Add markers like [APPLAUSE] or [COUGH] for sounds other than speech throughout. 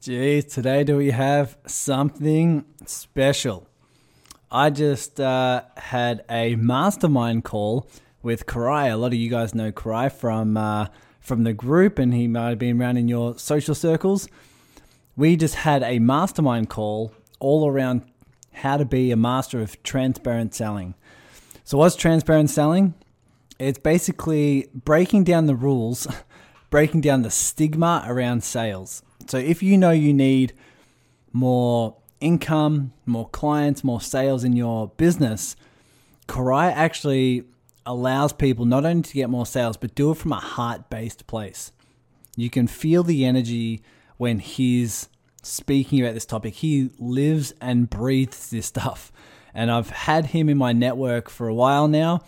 Geez, today do we have something special? I just uh, had a mastermind call with Karai. A lot of you guys know Karai from uh, from the group, and he might have been around in your social circles. We just had a mastermind call all around how to be a master of transparent selling. So, what's transparent selling? It's basically breaking down the rules, [LAUGHS] breaking down the stigma around sales. So if you know you need more income, more clients, more sales in your business, Karai actually allows people not only to get more sales, but do it from a heart based place. You can feel the energy when he's speaking about this topic. He lives and breathes this stuff. And I've had him in my network for a while now.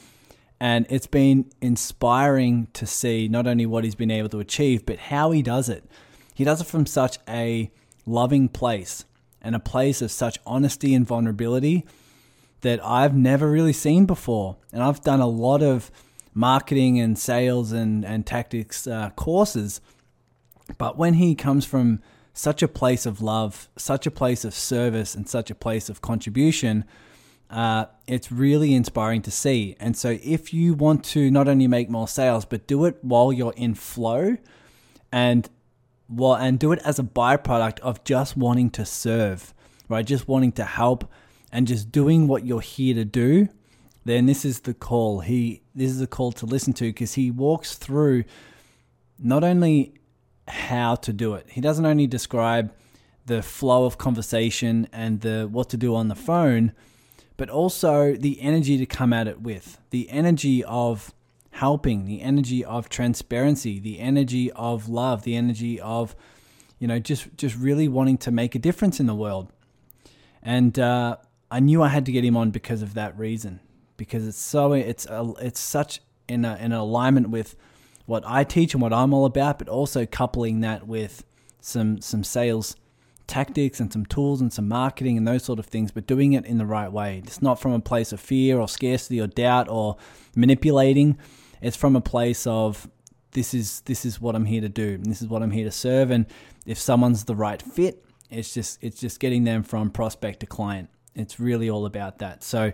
And it's been inspiring to see not only what he's been able to achieve, but how he does it. He does it from such a loving place and a place of such honesty and vulnerability that I've never really seen before. And I've done a lot of marketing and sales and, and tactics uh, courses. But when he comes from such a place of love, such a place of service, and such a place of contribution, uh, it's really inspiring to see. And so, if you want to not only make more sales, but do it while you're in flow and well, and do it as a byproduct of just wanting to serve, right? Just wanting to help and just doing what you're here to do, then this is the call. He this is a call to listen to because he walks through not only how to do it. He doesn't only describe the flow of conversation and the what to do on the phone, but also the energy to come at it with. The energy of helping, the energy of transparency, the energy of love, the energy of, you know, just just really wanting to make a difference in the world. And uh, I knew I had to get him on because of that reason, because it's so it's a, it's such in a, in alignment with what I teach and what I'm all about, but also coupling that with some some sales tactics and some tools and some marketing and those sort of things, but doing it in the right way. It's not from a place of fear or scarcity or doubt or manipulating. It's from a place of this is this is what I'm here to do. This is what I'm here to serve. And if someone's the right fit, it's just it's just getting them from prospect to client. It's really all about that. So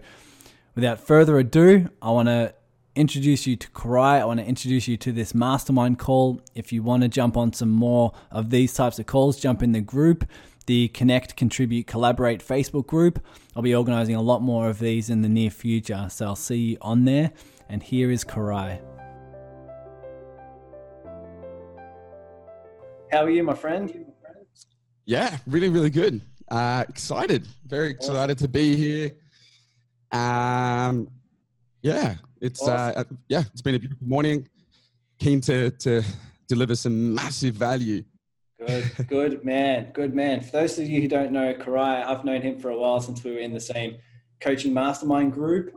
without further ado, I want to introduce you to Karai. I want to introduce you to this mastermind call. If you want to jump on some more of these types of calls, jump in the group, the Connect, Contribute, Collaborate Facebook group. I'll be organizing a lot more of these in the near future. So I'll see you on there and here is Karai. How are you, my friend? Yeah, really, really good. Uh, excited, very excited awesome. to be here. Um, yeah, it's uh, awesome. uh, yeah, it's been a beautiful morning. Keen to to deliver some massive value. Good, good man, good man. For those of you who don't know Karai, I've known him for a while since we were in the same coaching mastermind group.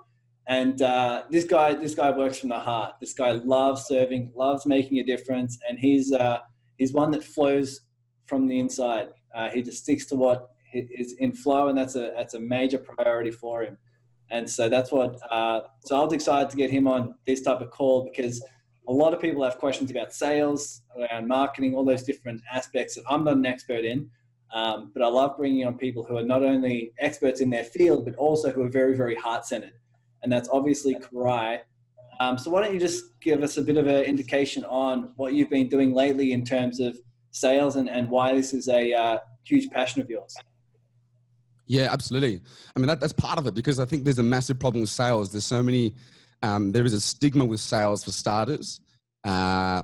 And uh, this guy, this guy works from the heart. This guy loves serving, loves making a difference, and he's uh, he's one that flows from the inside. Uh, he just sticks to what is in flow, and that's a that's a major priority for him. And so that's what. Uh, so I was excited to get him on this type of call because a lot of people have questions about sales, around marketing, all those different aspects that I'm not an expert in. Um, but I love bringing on people who are not only experts in their field, but also who are very, very heart centered and that's obviously Karai. Um, so why don't you just give us a bit of an indication on what you've been doing lately in terms of sales and, and why this is a uh, huge passion of yours? Yeah, absolutely. I mean, that, that's part of it because I think there's a massive problem with sales. There's so many, um, there is a stigma with sales for starters. Uh,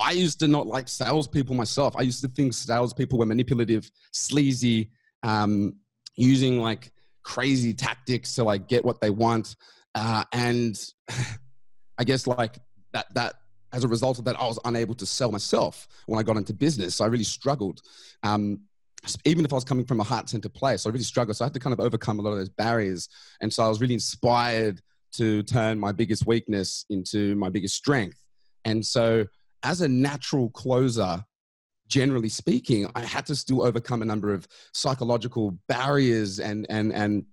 I used to not like salespeople myself. I used to think salespeople were manipulative, sleazy, um, using like crazy tactics to like get what they want. Uh, and [SIGHS] I guess like that, that as a result of that, I was unable to sell myself when I got into business. So I really struggled. Um, even if I was coming from a heart center place, I really struggled. So I had to kind of overcome a lot of those barriers. And so I was really inspired to turn my biggest weakness into my biggest strength. And so as a natural closer, generally speaking, I had to still overcome a number of psychological barriers and and and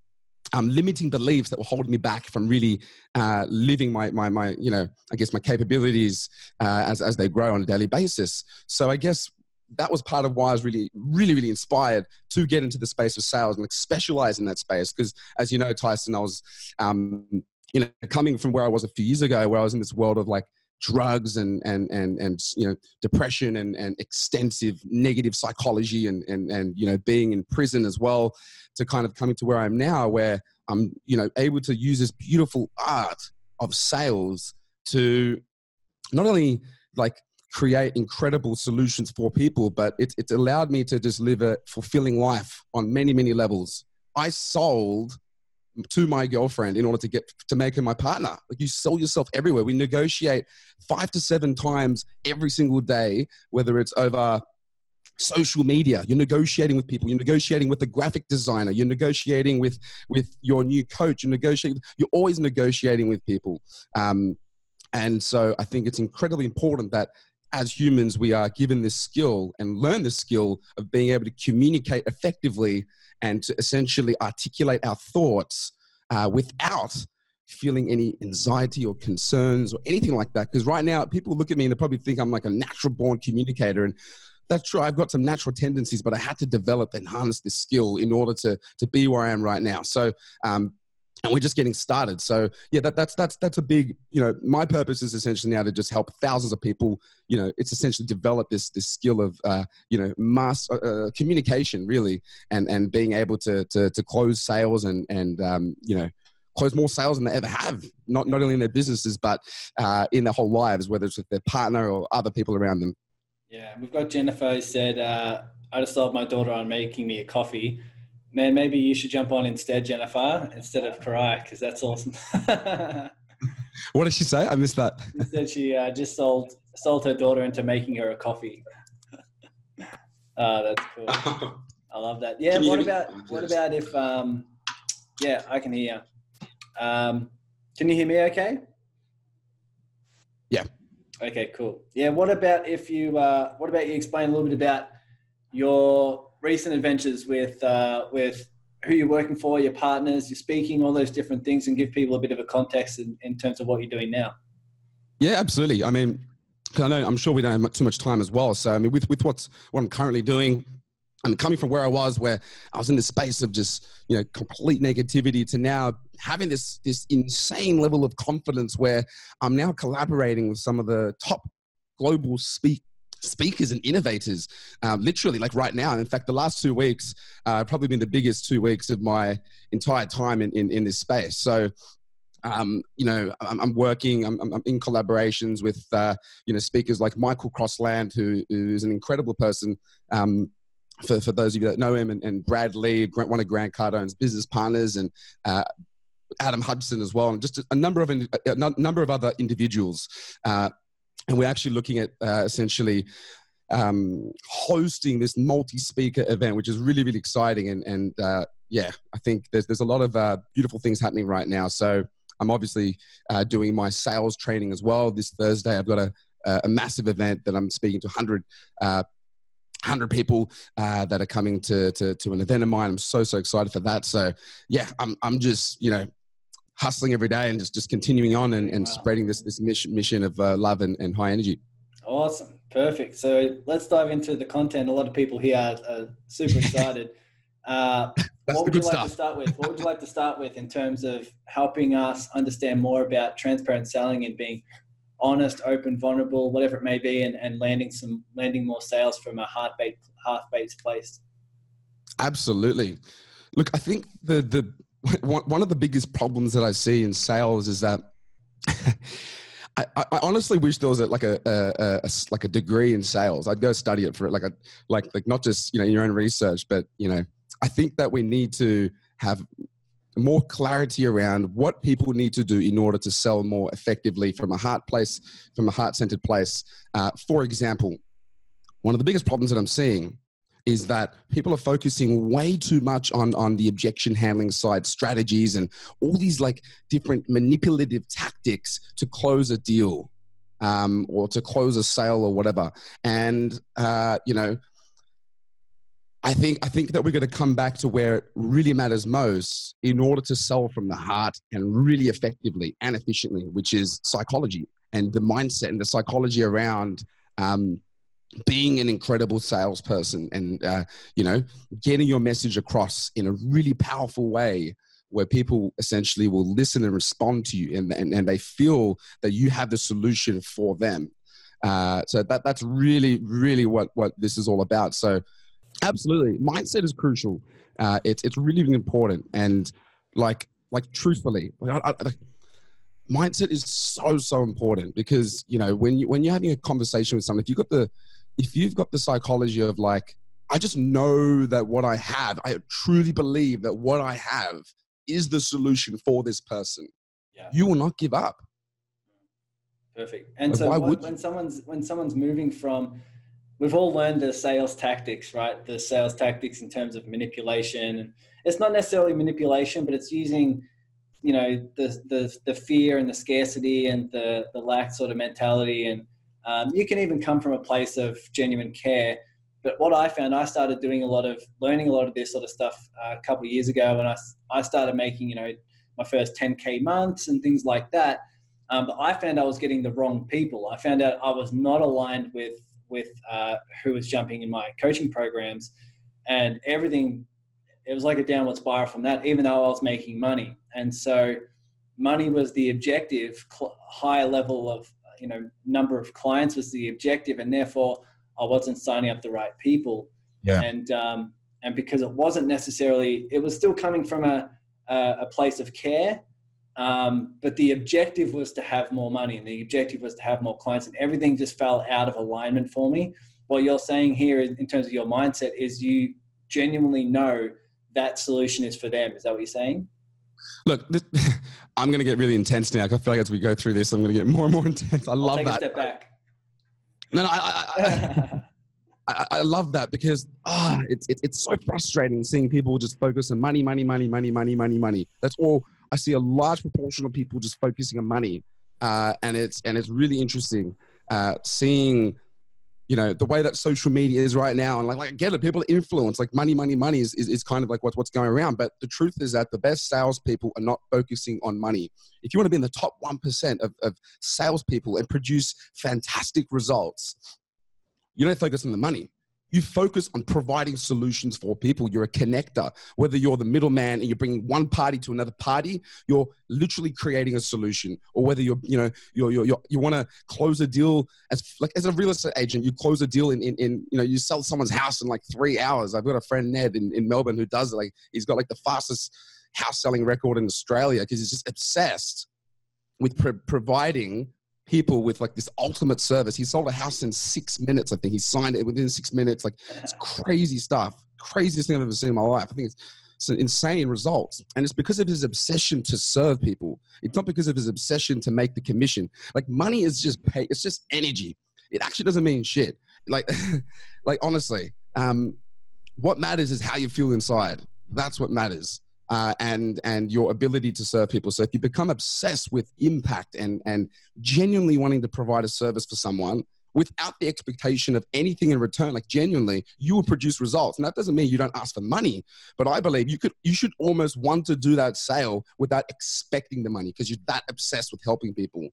um, limiting beliefs that were holding me back from really uh, living my, my, my, you know, I guess my capabilities uh, as, as they grow on a daily basis. So I guess that was part of why I was really, really, really inspired to get into the space of sales and like specialize in that space. Because as you know, Tyson, I was, um, you know, coming from where I was a few years ago, where I was in this world of like drugs and and and and you know depression and and extensive negative psychology and and and you know being in prison as well, to kind of coming to where I am now, where I'm you know able to use this beautiful art of sales to not only like create incredible solutions for people, but it, it's allowed me to just live a fulfilling life on many, many levels. I sold to my girlfriend in order to get to make her my partner. Like you sell yourself everywhere. We negotiate five to seven times every single day, whether it's over social media. You're negotiating with people. You're negotiating with the graphic designer. You're negotiating with with your new coach. You're negotiating you're always negotiating with people. Um, and so i think it's incredibly important that as humans, we are given this skill and learn the skill of being able to communicate effectively and to essentially articulate our thoughts uh, without feeling any anxiety or concerns or anything like that. Because right now, people look at me and they probably think I'm like a natural born communicator. And that's true. I've got some natural tendencies, but I had to develop and harness this skill in order to, to be where I am right now. So, um, and we're just getting started. So yeah, that, that's that's that's a big you know my purpose is essentially now to just help thousands of people. You know, it's essentially develop this this skill of uh, you know mass uh, uh, communication really, and and being able to to, to close sales and and um, you know close more sales than they ever have. Not not only in their businesses but uh, in their whole lives, whether it's with their partner or other people around them. Yeah, we've got Jennifer who said, uh, "I just sold my daughter on making me a coffee." Man, maybe you should jump on instead, Jennifer, instead of Karai, because that's awesome. [LAUGHS] what did she say? I missed that. She said she uh, just sold sold her daughter into making her a coffee. oh, [LAUGHS] that's cool. I love that. Yeah. What about what about if? Um, yeah, I can hear. Um, can you hear me? Okay. Yeah. Okay. Cool. Yeah. What about if you? Uh, what about you explain a little bit about your recent adventures with uh, with who you're working for, your partners, your speaking, all those different things, and give people a bit of a context in, in terms of what you're doing now. Yeah, absolutely. I mean, I know I'm sure we don't have too much time as well. So I mean, with with what's what I'm currently doing, I'm coming from where I was, where I was in the space of just you know complete negativity, to now having this this insane level of confidence, where I'm now collaborating with some of the top global speak speakers and innovators, um, literally, like right now. In fact, the last two weeks uh, probably been the biggest two weeks of my entire time in, in, in this space. So, um, you know, I'm, I'm working, I'm, I'm, in collaborations with, uh, you know, speakers like Michael Crossland, who, who is an incredible person. Um, for, for those of you that know him, and, and Brad Lea, one of Grant Cardone's business partners, and uh, Adam Hudson as well, and just a, a number of a number of other individuals uh, and we're actually looking at uh, essentially um, hosting this multi-speaker event, which is really really exciting. And and uh, yeah, I think there's there's a lot of uh, beautiful things happening right now. So I'm obviously uh, doing my sales training as well. This Thursday, I've got a a massive event that I'm speaking to 100 100 uh, people uh, that are coming to, to, to an event of mine. I'm so, so excited for that. So yeah, I'm, I'm just, you know, hustling every day and just, just continuing on and, and wow. spreading this, this mission, mission of uh, love and, and high energy. Awesome. Perfect. So let's dive into the content. A lot of people here are, are super [LAUGHS] excited. Uh, what would you like stuff. to start with? What would you like to start with in terms of helping us understand more about transparent selling and being honest, open, vulnerable, whatever it may be, and, and landing some landing more sales from a heart based heart based place? Absolutely. Look, I think the the [LAUGHS] one of the biggest problems that I see in sales is that [LAUGHS] I, I, honestly wish there was a, like a, a, a, like a degree in sales. I'd go study it for like a like like not just you know your own research, but you know I think that we need to have more clarity around what people need to do in order to sell more effectively from a heart place, from a heart centered place. Uh, for example, one of the biggest problems that I'm seeing is that people are focusing way too much on on the objection handling side strategies and all these like different manipulative tactics to close a deal um, or to close a sale or whatever. And uh, you know I think I think that we're going to come back to where it really matters most in order to sell from the heart and really effectively and efficiently, which is psychology and the mindset and the psychology around um, being an incredible salesperson and uh, you know getting your message across in a really powerful way where people essentially will listen and respond to you and, and, and they feel that you have the solution for them. Uh, so that, that's really really what, what this is all about. So absolutely mindset is crucial. Uh, it's, it's really, really important. And like like truthfully like, I, I, mindset is so so important because you know when you when you're having a conversation with someone if you've got the if you've got the psychology of like, I just know that what I have, I truly believe that what I have is the solution for this person. Yeah. You will not give up. Perfect. And like, so when, when someone's when someone's moving from we've all learned the sales tactics, right? The sales tactics in terms of manipulation. And it's not necessarily manipulation, but it's using, you know, the the the fear and the scarcity and the the lack sort of mentality and um, you can even come from a place of genuine care. But what I found, I started doing a lot of learning a lot of this sort of stuff uh, a couple of years ago when I, I started making, you know, my first 10K months and things like that. Um, but I found I was getting the wrong people. I found out I was not aligned with with uh, who was jumping in my coaching programs, and everything. It was like a downward spiral from that, even though I was making money. And so, money was the objective, higher level of you know number of clients was the objective, and therefore I wasn't signing up the right people. Yeah. And um, and because it wasn't necessarily, it was still coming from a a, a place of care, um, but the objective was to have more money, and the objective was to have more clients, and everything just fell out of alignment for me. What you're saying here, in terms of your mindset, is you genuinely know that solution is for them. Is that what you're saying? Look, this, [LAUGHS] I'm going to get really intense now. I feel like as we go through this, I'm going to get more and more [LAUGHS] intense. I love that. step back. No, no, I, I, I, I [LAUGHS] love that because ah, oh, it's, it's it's so frustrating seeing people just focus on money, money, money, money, money, money, money. That's all. I see a large proportion of people just focusing on money, uh, and it's and it's really interesting uh, seeing you know the way that social media is right now and like, like it people are influenced like money money money is, is, is kind of like what's, what's going around. But the truth is that the best salespeople are not focusing on money. If you want to be in the top 1% of, of salespeople and produce fantastic results you don't focus on the money you focus on providing solutions for people. You're a connector. Whether you're the middleman and you're bringing one party to another party, you're literally creating a solution. Or whether you're, you know, you're, you're, you're you want to close a deal as like as a real estate agent, you close a deal in, in, in, you know, you sell someone's house in like three hours. I've got a friend Ned in, in Melbourne who does it. Like he's got like the fastest house selling record in Australia because he's just obsessed with pro- providing people with like this ultimate service. He sold a house in six minutes. I think he signed it within six minutes. Like it's crazy stuff. Craziest thing I've ever seen in my life. I think it's, it's insane results. And it's because of his obsession to serve people. It's not because of his obsession to make the commission. Like money is just pay. It's just energy. It actually doesn't mean shit. Like, [LAUGHS] like honestly, um, what matters is how you feel inside. That's what matters uh, and and your ability to serve people. So if you become obsessed with impact and and genuinely wanting to provide a service for someone without the expectation of anything in return, like genuinely, you will produce results. And that doesn't mean you don't ask for money, but I believe you could you should almost want to do that sale without expecting the money because you're that obsessed with helping people.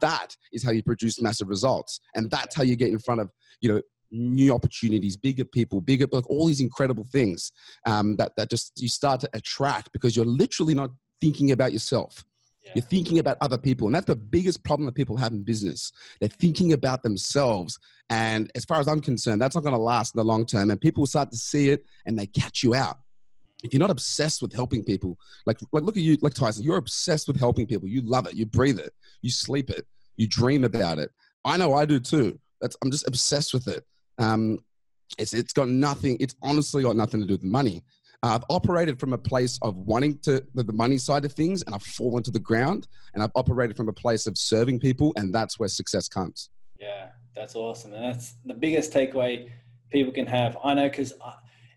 That is how you produce massive results, and that's how you get in front of you know new opportunities, bigger people, bigger, like all these incredible things um, that, that just you start to attract because you're literally not thinking about yourself. Yeah. You're thinking about other people. And that's the biggest problem that people have in business. They're thinking about themselves. And as far as I'm concerned, that's not going to last in the long term. And people start to see it and they catch you out. If you're not obsessed with helping people, like, like look at you, like Tyson, you're obsessed with helping people. You love it. You breathe it. You sleep it. You dream about it. I know I do too. That's, I'm just obsessed with it. Um, it's, it's got nothing, it's honestly got nothing to do with money. Uh, I've operated from a place of wanting to the, the money side of things, and I've fallen to the ground. And I've operated from a place of serving people, and that's where success comes. Yeah, that's awesome, and that's the biggest takeaway people can have. I know because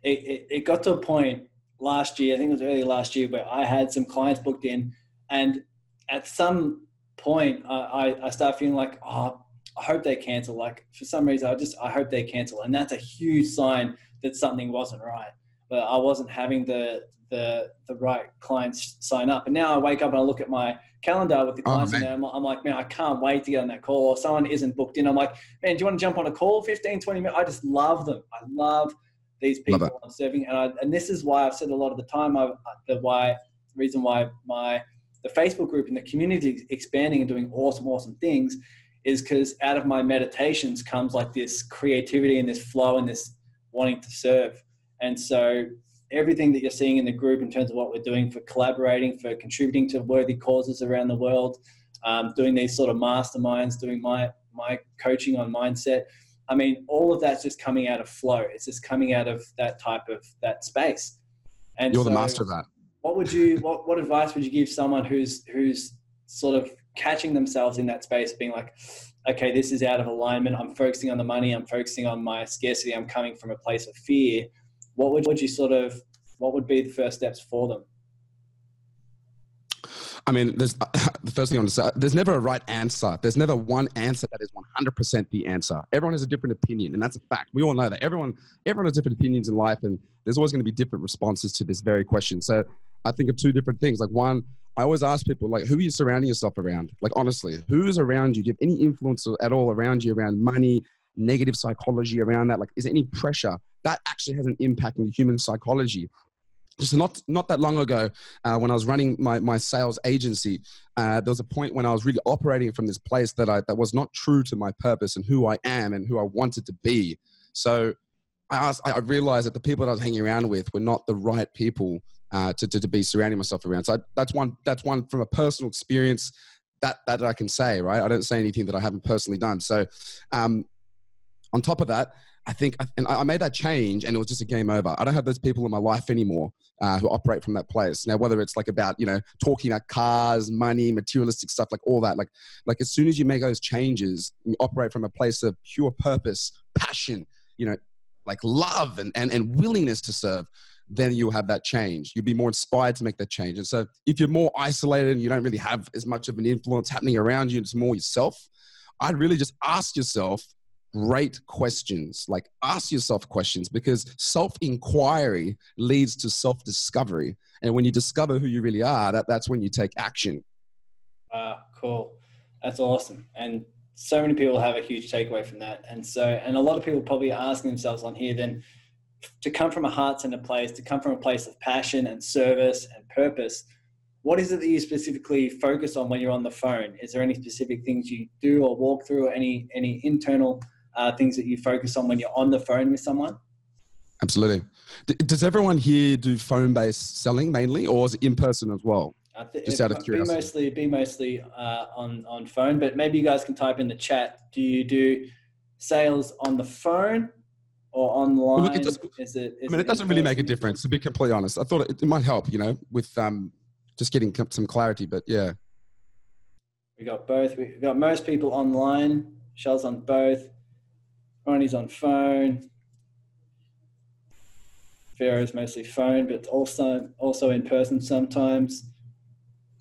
it, it, it got to a point last year. I think it was early last year where I had some clients booked in, and at some point I, I, I start feeling like, oh, I hope they cancel. Like for some reason, I just I hope they cancel, and that's a huge sign that something wasn't right. but I wasn't having the the the right clients sign up. And now I wake up and I look at my calendar with the oh, clients oh, there. I'm, I'm, like, man, I can't wait to get on that call. Or someone isn't booked in. I'm like, man, do you want to jump on a call 15, 20 minutes? I just love them. I love these people love I'm serving. And I, and this is why I've said a lot of the time, I, uh, the why, the reason why my, the Facebook group and the community is expanding and doing awesome, awesome things is because out of my meditations comes like this creativity and this flow and this wanting to serve. And so everything that you're seeing in the group in terms of what we're doing for collaborating, for contributing to worthy causes around the world, um, doing these sort of masterminds, doing my my coaching on mindset. I mean, all of that's just coming out of flow. It's just coming out of that type of that space. And you're so the master of that. What would you what what advice would you give someone who's who's sort of catching themselves in that space, being like, okay, this is out of alignment. I'm focusing on the money. I'm focusing on my scarcity. I'm coming from a place of fear what would, would you sort of what would be the first steps for them? I mean, there's [LAUGHS] the first thing I want to say. There's never a right answer. There's never one answer that is 100% the answer. Everyone has a different opinion, and that's a fact. We all know that. Everyone, everyone has different opinions in life, and there's always going to be different responses to this very question. So, I think of two different things. Like one, I always ask people, like, who are you surrounding yourself around? Like, honestly, who's around you? Do you have any influence at all around you around money, negative psychology around that? Like, is there any pressure? that actually has an impact on the human psychology. Just not not that long ago, uh, when I was running my, my sales agency, uh, there was a point when I was really operating from this place that I that was not true to my purpose and who I am and who I wanted to be. So I asked, I realized that the people that I was hanging around with were not the right people uh, to, to, to be surrounding myself around. So I, that's one that's one from a personal experience that that I can say. Right, I don't say anything that I haven't personally done. So um, on top of that, I think, and I made that change and it was just a game over. I don't have those people in my life anymore uh, who operate from that place. Now, whether it's like about, you know, talking about cars, money, materialistic stuff, like all that, like, like as soon as you make those changes, you operate from a place of pure purpose, passion, you know, like love and, and, and willingness to serve, then you'll have that change. You'll be more inspired to make that change. And so if you're more isolated and you don't really have as much of an influence happening around you, it's more yourself, I'd really just ask yourself, great questions. Like ask yourself questions because self inquiry leads to self discovery. And when you discover who you really are, that, that's when you take action. Ah, cool. That's awesome. And so many people have a huge takeaway from that. And so, and a lot of people probably asking themselves on here then to come from a heart centered place, to come from a place of passion and service and purpose. What is it that you specifically focus on when you're on the phone? Is there any specific things you do or walk through or any any internal uh, things that you focus on when you're on the phone with someone? Absolutely. D- does everyone here do phone-based selling mainly, or is it in person as well? Th- Just out of curiosity. Be mostly, be mostly uh, on on phone, but maybe you guys can type in the chat. Do you do sales on the phone or online? Well, look, is it, is I mean, it, it doesn't really make a difference. To be completely honest, I thought it, it might help. You know, with um, just getting some clarity. But yeah, we got both. We got most people online. Shells on both. Ronnie's on phone. Pharaoh's mostly phone, but also also in person sometimes.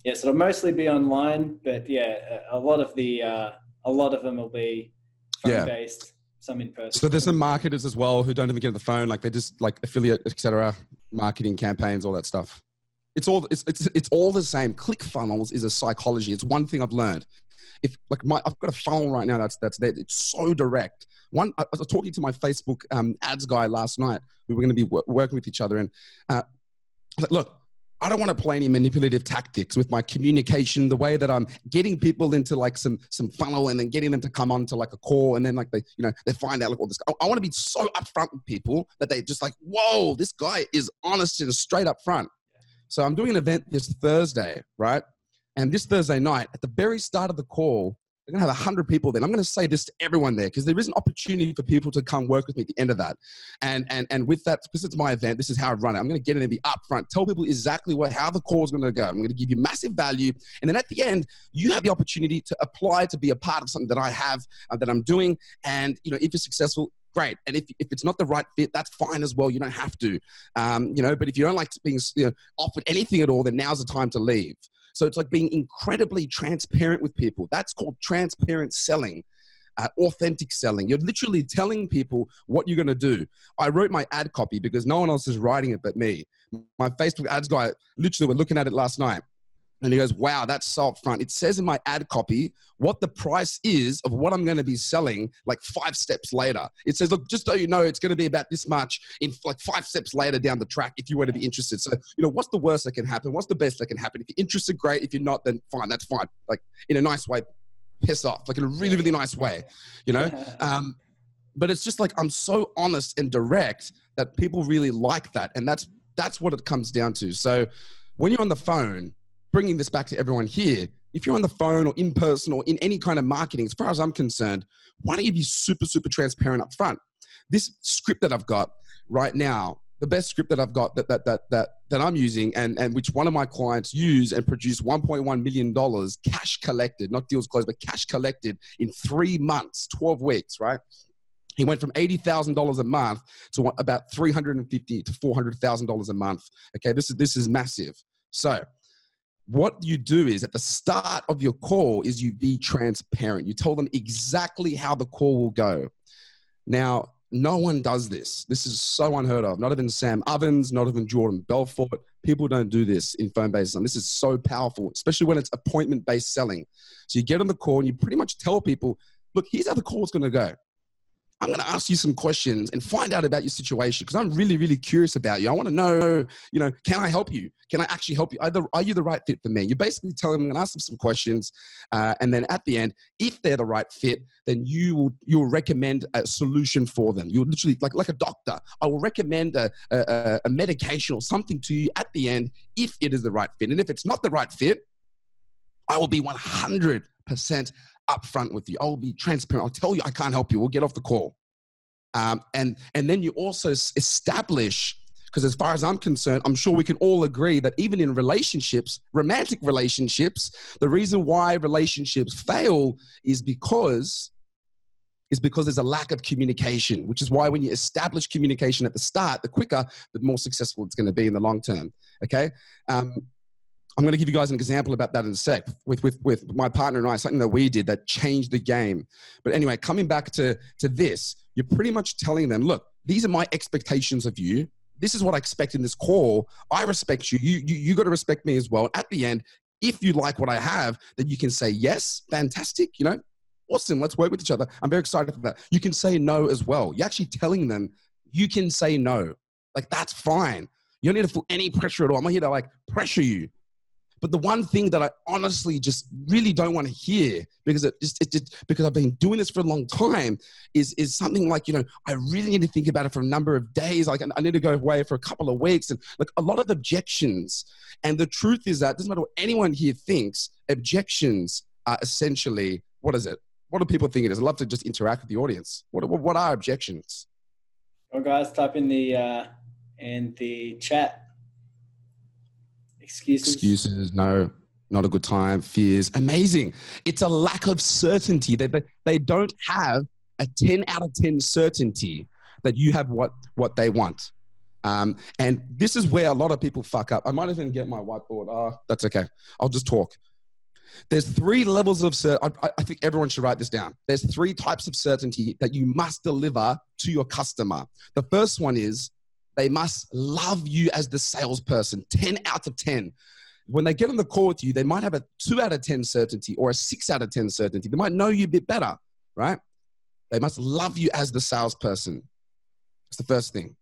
Yeah, so it'll mostly be online, but yeah, a lot of the uh, a lot of them will be phone yeah. based, some in person. So there's some marketers as well who don't even get on the phone, like they're just like affiliate, etc., marketing campaigns, all that stuff. It's all it's, it's it's all the same. ClickFunnels is a psychology. It's one thing I've learned. If like my I've got a funnel right now that's that's there. It's so direct one, I was talking to my Facebook um, ads guy last night. We were going to be working with each other, and uh, like, look, I don't want to play any manipulative tactics with my communication, the way that I'm getting people into like some some funnel and then getting them to come on to like a call and then like they, you know, they find out like all this. I, I want to be so upfront with people that they just like, whoa, this guy is honest and straight up front. So I'm doing an event this Thursday, right? And this Thursday night, at the very start of the call, we're going to have 100 people there. I'm going to say this to everyone there because there is an opportunity for people to come work with me at the end of that. And, and, and with that, because it's my event, this is how I run it. I'm going to get in and be upfront, tell people exactly what, how the call is going to go. I'm going to give you massive value. And then at the end, you have the opportunity to apply to be a part of something that I have, uh, that I'm doing. And, you know, if you're successful, great. And if, if it's not the right fit, that's fine as well. You don't have to, um, you know, but if you don't like being you know, offered anything at all, then now's the time to leave. So it's like being incredibly transparent with people. That's called transparent selling. uh, authentic selling. You're literally telling people what you're going to do. I wrote my ad copy because no one else is writing it but me. My Facebook ads guy literally were looking at it last night. And he goes, wow, that's so upfront. It says in my ad copy what the price is of what I'm going to be selling like five steps later. It says, look, just so you know, it's going to be about this much in like five steps later down the track if you were to be interested. So, you know, what's the worst that can happen? What's the best that can happen? If you're interested, great. If you're not, then fine, that's fine. Like in a nice way, piss off, like in a really, really nice way, you know? [LAUGHS] Um, but it's just like I'm so honest and direct that people really like that. And that's that's what it comes down to. So when you're on the phone, bringing this back to everyone here, if you're on the phone or in person or in any kind of marketing, as far as I'm concerned, why don't you be super, super transparent up front? This script that I've got right now, the best script that I've got that that that that, that I'm using and, and which one of my clients use and produced $1.1 million cash collected, not deals closed, but cash collected in three months, 12 weeks, right? He went from $80,000 a month to about 350 to $400,000 a month. Okay, this is this is massive. So, what you do is at the start of your call is you be transparent. You tell them exactly how the call will go. Now, no one does this. This is so unheard of. Not even Sam Ovens, not even Jordan Belfort. People don't do this in phone based selling. This is so powerful, especially when it's appointment based selling. So you get on the call and you pretty much tell people, look, here's how the call is going to go. I'm going to ask you some questions and find out about your situation because I'm really, really curious about you. I want to know, you know, can I help you? Can I actually help you? Are, the, are you the right fit for me? You're basically telling them, I'm going to ask them some questions. Uh, and then at the end, if they're the right fit, then you will, you'll recommend a solution for them. You'll literally, like, like a doctor, I will recommend a, a, a medication or something to you at the end if it is the right fit. And if it's not the right fit, I will be 100% upfront with you. I'll be transparent. I'll tell you I can't help you. We'll get off the call. Um, and and then you also establish because as far as I'm concerned, I'm sure we can all agree that even in relationships, romantic relationships, the reason why relationships fail is because is because there's a lack of communication, which is why when you establish communication at the start, the quicker, the more successful it's going to be in the long term. Okay. Um, I'm going to give you guys an example about that in a sec with, with, with my partner and I, something that we did that changed the game. But anyway, coming back to, to this, you're pretty much telling them, look, these are my expectations of you. This is what I expect in this call. I respect you. You, you, you got to respect me as well. At the end, if you like what I have, then you can say, yes, fantastic, you know, awesome, let's work with each other. I'm very excited for that. You can say no as well. You're actually telling them you can say no. Like, that's fine. You don't need to feel any pressure at all. I'm not here to like pressure you. But the one thing that I honestly just really don't want to hear because it just, it just because I've been doing this for a long time is is something like you know I really need to think about it for a number of days. Like I need to go away for a couple of weeks and like a lot of objections. And the truth is that doesn't matter what anyone here thinks. Objections are essentially what is it? What do people think it is? I'd love to just interact with the audience. What what are objections? Well, guys, type in the uh, in the chat Excuses. Excuses. No, not a good time. Fears. Amazing. It's a lack of certainty. They, they, they don't have a 10 out of 10 certainty that you have what, what they want. Um, and this is where a lot of people fuck up. I might even get my whiteboard. Oh, that's okay. I'll just talk. There's three levels of certainty. I think everyone should write this down. There's three types of certainty that you must deliver to your customer. The first one is they must love you as the salesperson, 10 out of 10. When they get on the call with you, they might have a two out of 10 certainty or a six out of 10 certainty. They might know you a bit better, right? They must love you as the salesperson. That's the first thing.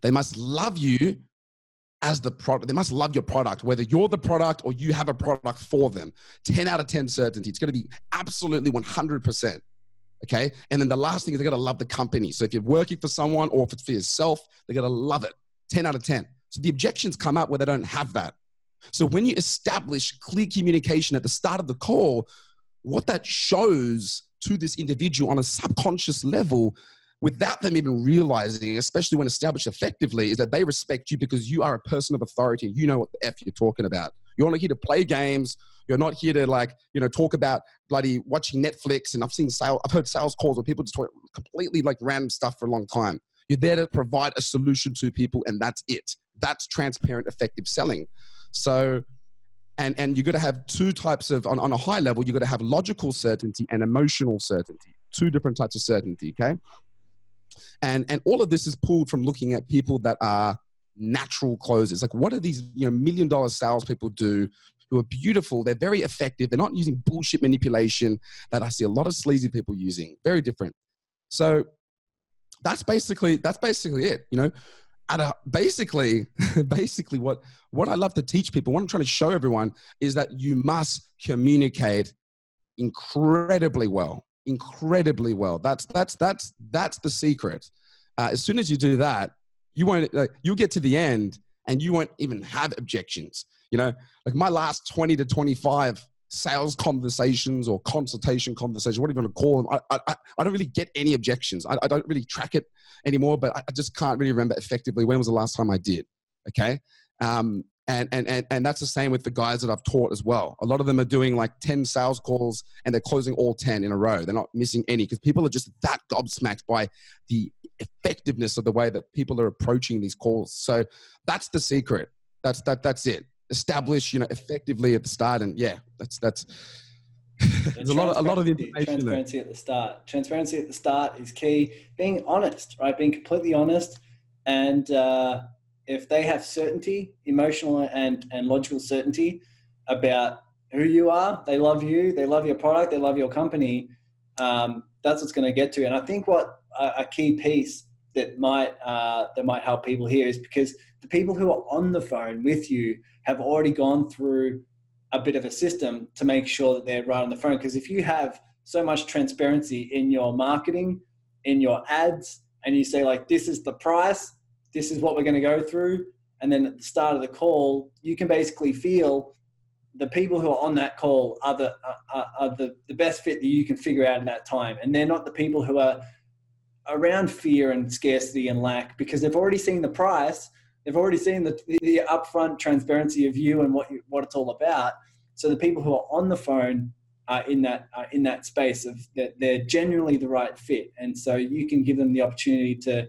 They must love you as the product. They must love your product, whether you're the product or you have a product for them. 10 out of 10 certainty. It's going to be absolutely 100%. Okay. And then the last thing is they got to love the company. So if you're working for someone or if it's for yourself, they got to love it. 10 out of 10. So the objections come up where they don't have that. So when you establish clear communication at the start of the call, what that shows to this individual on a subconscious level without them even realizing, especially when established effectively, is that they respect you because you are a person of authority you know what the F you're talking about. You're only here to play games you're not here to like, you know, talk about bloody watching Netflix. And I've seen sales, I've heard sales calls where people just talk completely like random stuff for a long time. You're there to provide a solution to people, and that's it. That's transparent, effective selling. So, and and you've got to have two types of on, on a high level You've got to have logical certainty and emotional certainty two different types of certainty okay and and all of this is pulled from looking at people that are natural closers like what do these you know million dollar salespeople do who are beautiful they're very effective they're not using bullshit manipulation that i see a lot of sleazy people using very different. So that's basically that's basically it you know? At a, basically [LAUGHS] basically what what i love to teach people what i'm trying to show everyone is that you must communicate incredibly well incredibly well. That's that's that's that's the secret. Uh, as soon as you do that you won't like you'll get to the end and you won't even have objections you know like my last 20 to 25 sales conversations or consultation conversations, whatever you want to call them, I, I, I don't really get any objections. I, I don't really track it anymore, but I just can't really remember effectively when was the last time I did. Okay. Um, and, and, and, and that's the same with the guys that I've taught as well. A lot of them are doing like 10 sales calls and they're closing all 10 in a row. They're not missing any because people are just that gobsmacked by the effectiveness of the way that people are approaching these calls. So that's the secret. That's, that, that's it establish, you know, effectively at the start. And yeah, that's that's [LAUGHS] there's a lot of a lot of information transparency there. at the start. Transparency at the start is key. Being honest, right? Being completely honest, and uh, if they have certainty, emotional and and logical certainty about who you are, they love you, they love your product, they love your company. Um, that's what's going to get to. You. And I think what a, a key piece that might uh, that might help people here is because the people who are on the phone with you have already gone through a bit of a system to make sure that they're right on the phone. Because if you have so much transparency in your marketing, in your ads, and you say like, "This is the price, this is what we're going to go through," and then at the start of the call, you can basically feel the people who are on that call are the are, are the, the best fit that you can figure out in that time, and they're not the people who are around fear and scarcity and lack because they've already seen the price they've already seen the, the upfront transparency of you and what you, what it's all about. So the people who are on the phone are in that are in that space of that they're genuinely the right fit, and so you can give them the opportunity to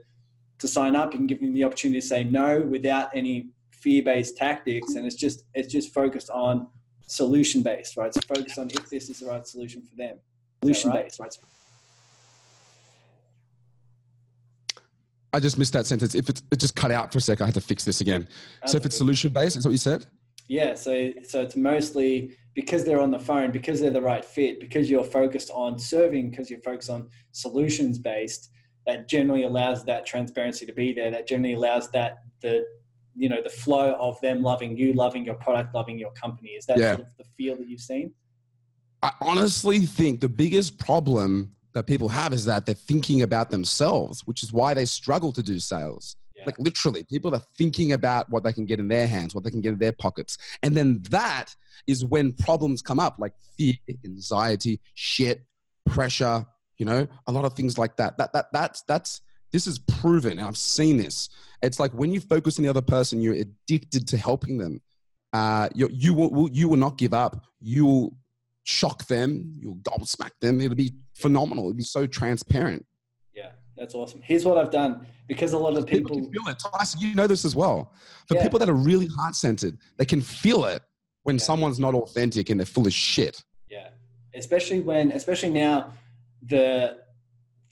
to sign up. You can give them the opportunity to say no without any fear-based tactics, and it's just it's just focused on solution-based, right? It's focused on if this is the right solution for them. Solution-based, right? I just missed that sentence. If it's, it just cut out for a sec, I had to fix this again. so if it's solution based, is what you said? Yeah. So so it's mostly because they're on the phone, because they're the right fit, because you're focused on serving, because you're focused on solutions based. That generally allows that transparency to be there. That generally allows that the you know the flow of them loving you, loving your product, loving your company. Is that yeah. sort of the feel that you've seen? I honestly think the biggest problem that people have is that they're thinking about themselves, which is why they struggle to do sales. Yeah. Like literally, people are thinking about what they can get in their hands, what they can get in their pockets. And then that is when problems come up like fear, anxiety, shit, pressure, you know, a lot of things like that. That that that's that's this is proven, and I've seen this. It's like when you focus on the other person, you're addicted to helping them. Uh, you, you will you will not give up. You will shock them, you'll gobsmack them. It'll be phenomenal. It'll be so transparent. Yeah, that's awesome. Here's what I've done because a lot of people, people feel it. Tyson, you know this as well. For yeah. people that are really heart centered, they can feel it when yeah. someone's not authentic and they're full of shit. Yeah, especially when, especially now, the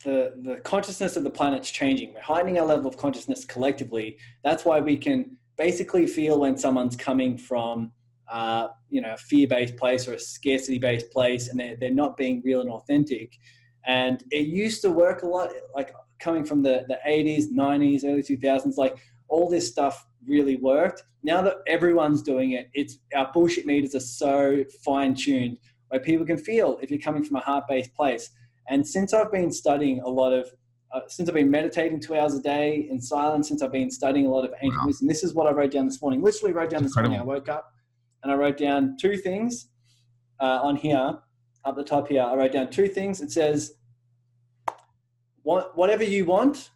the the consciousness of the planet's changing. We're heightening our level of consciousness collectively. That's why we can basically feel when someone's coming from uh, you know, a fear-based place or a scarcity-based place, and they're, they're not being real and authentic. And it used to work a lot, like coming from the, the 80s, 90s, early 2000s, like all this stuff really worked. Now that everyone's doing it, it's our bullshit meters are so fine-tuned where people can feel if you're coming from a heart-based place. And since I've been studying a lot of uh, since I've been meditating two hours a day in silence, since I've been studying a lot of ancient wow. wisdom, this is what I wrote down this morning. Literally wrote down this Incredible. morning. I woke up, and I wrote down two things uh, on here, up the top here. I wrote down two things. It says, whatever you want,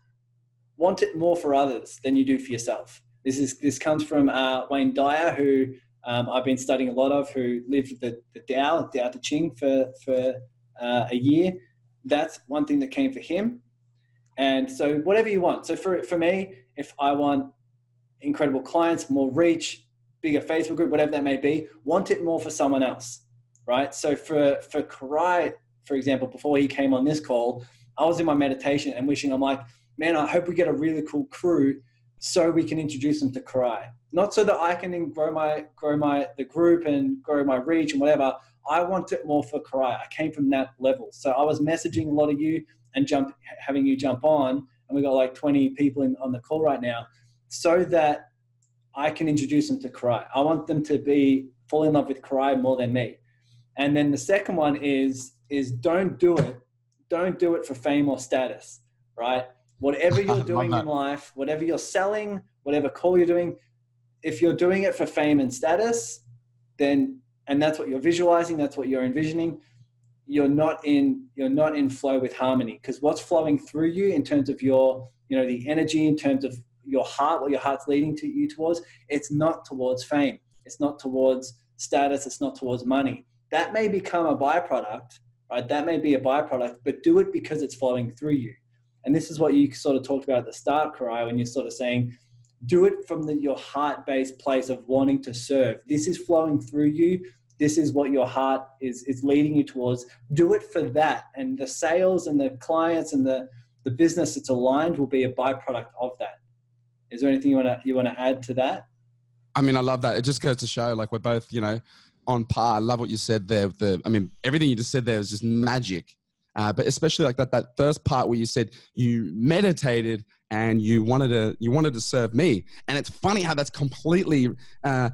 want it more for others than you do for yourself. This is this comes from uh, Wayne Dyer, who um, I've been studying a lot of, who lived the, the Tao, Tao Te Ching for for uh, a year. That's one thing that came for him. And so, whatever you want. So for for me, if I want incredible clients, more reach, bigger Facebook group, whatever that may be, want it more for someone else, right? So for for Karai, for example, before he came on this call, I was in my meditation and wishing, I'm like, man, I hope we get a really cool crew so we can introduce them to Karai. Not so that I can grow my grow my the group and grow my reach and whatever. I want it more for Karai. I came from that level. So I was messaging a lot of you and jump having you jump on, and we got like 20 people in, on the call right now, so that I can introduce them to Karai. I want them to be fall in love with Karai more than me. And then the second one is is don't do it. Don't do it for fame or status, right? Whatever [LAUGHS] you're doing in life, whatever you're selling, whatever call you're doing, if you're doing it for fame and status, then and that's what you're visualizing, that's what you're envisioning, you're not in you're not in flow with harmony because what's flowing through you in terms of your you know the energy in terms of your heart what your heart's leading to you towards it's not towards fame. It's not towards status. It's not towards money. That may become a byproduct right? That may be a byproduct but do it because it's flowing through you. And this is what you sort of talked about at the start Karai, when you're sort of saying do it from the, your heart-based place of wanting to serve. This is flowing through you. This is what your heart is is leading you towards. Do it for that. And the sales and the clients and the the business that's aligned will be a byproduct of that is there anything you want to you want to add to that? I mean i love that. It just goes to show like we're both you know on par. I love what you said there the i mean everything you just said there was just magic. Uh, but especially like that that first part where you said you meditated and you wanted to you wanted to serve me. And it's funny how that's completely uh,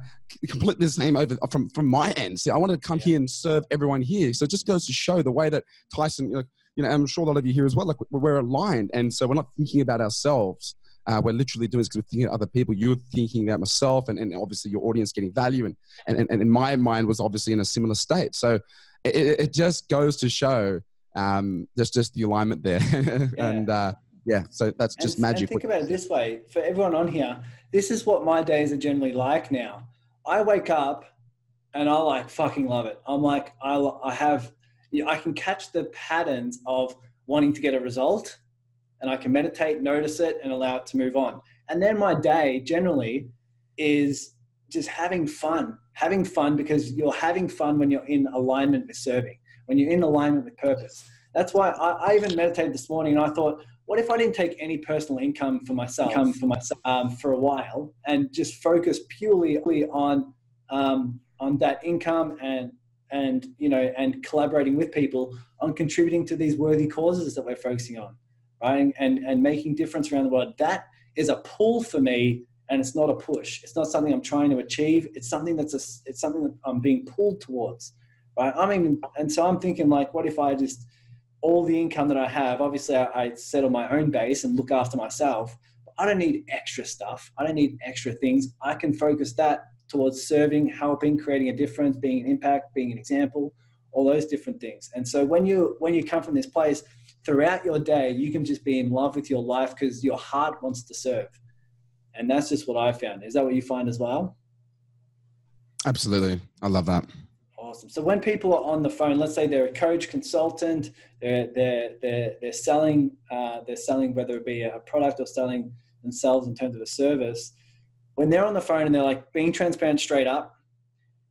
completely the same over from from my end. See i wanted to come yeah. here and serve everyone here. So it just goes to show the way that tyson you know, you know i'm sure a lot of you here as well like we're aligned. And so we're not thinking about ourselves uh, we're literally doing this because we're thinking of other people. You're thinking about myself, and, and obviously your audience getting value, and, and and in my mind was obviously in a similar state. So it, it just goes to show um, there's just the alignment there, [LAUGHS] yeah. and uh, yeah, so that's just and, magic. And think about it this way for everyone on here, this is what my days are generally like now. I wake up and I like fucking love it. I'm like, I, I have, I can catch the patterns of wanting to get a result and I can meditate, notice it, and allow it to move on. And then my day generally is just having fun, having fun because you're having fun when you're in alignment with serving, when you're in alignment with purpose. That's why I, I even meditated this morning and I thought, what if I didn't take any personal income for myself, income for myself um, for a while, and just focus purely on um, on that income and and you know and collaborating with people on contributing to these worthy causes that we're focusing on, right? And and making difference around the world. That is a pull for me, and it's not a push. It's not something I'm trying to achieve. It's something that's a it's something that I'm being pulled towards, right? I mean, and so I'm thinking like, what if I just all the income that I have, obviously I, I set on my own base and look after myself. I don't need extra stuff. I don't need extra things. I can focus that towards serving, helping, creating a difference, being an impact, being an example, all those different things. And so when you when you come from this place, throughout your day, you can just be in love with your life because your heart wants to serve. And that's just what I found. Is that what you find as well? Absolutely. I love that. Awesome. So when people are on the phone, let's say they're a coach, consultant, they're they're they're, they're selling uh, they're selling whether it be a product or selling themselves in terms of a service. When they're on the phone and they're like being transparent straight up,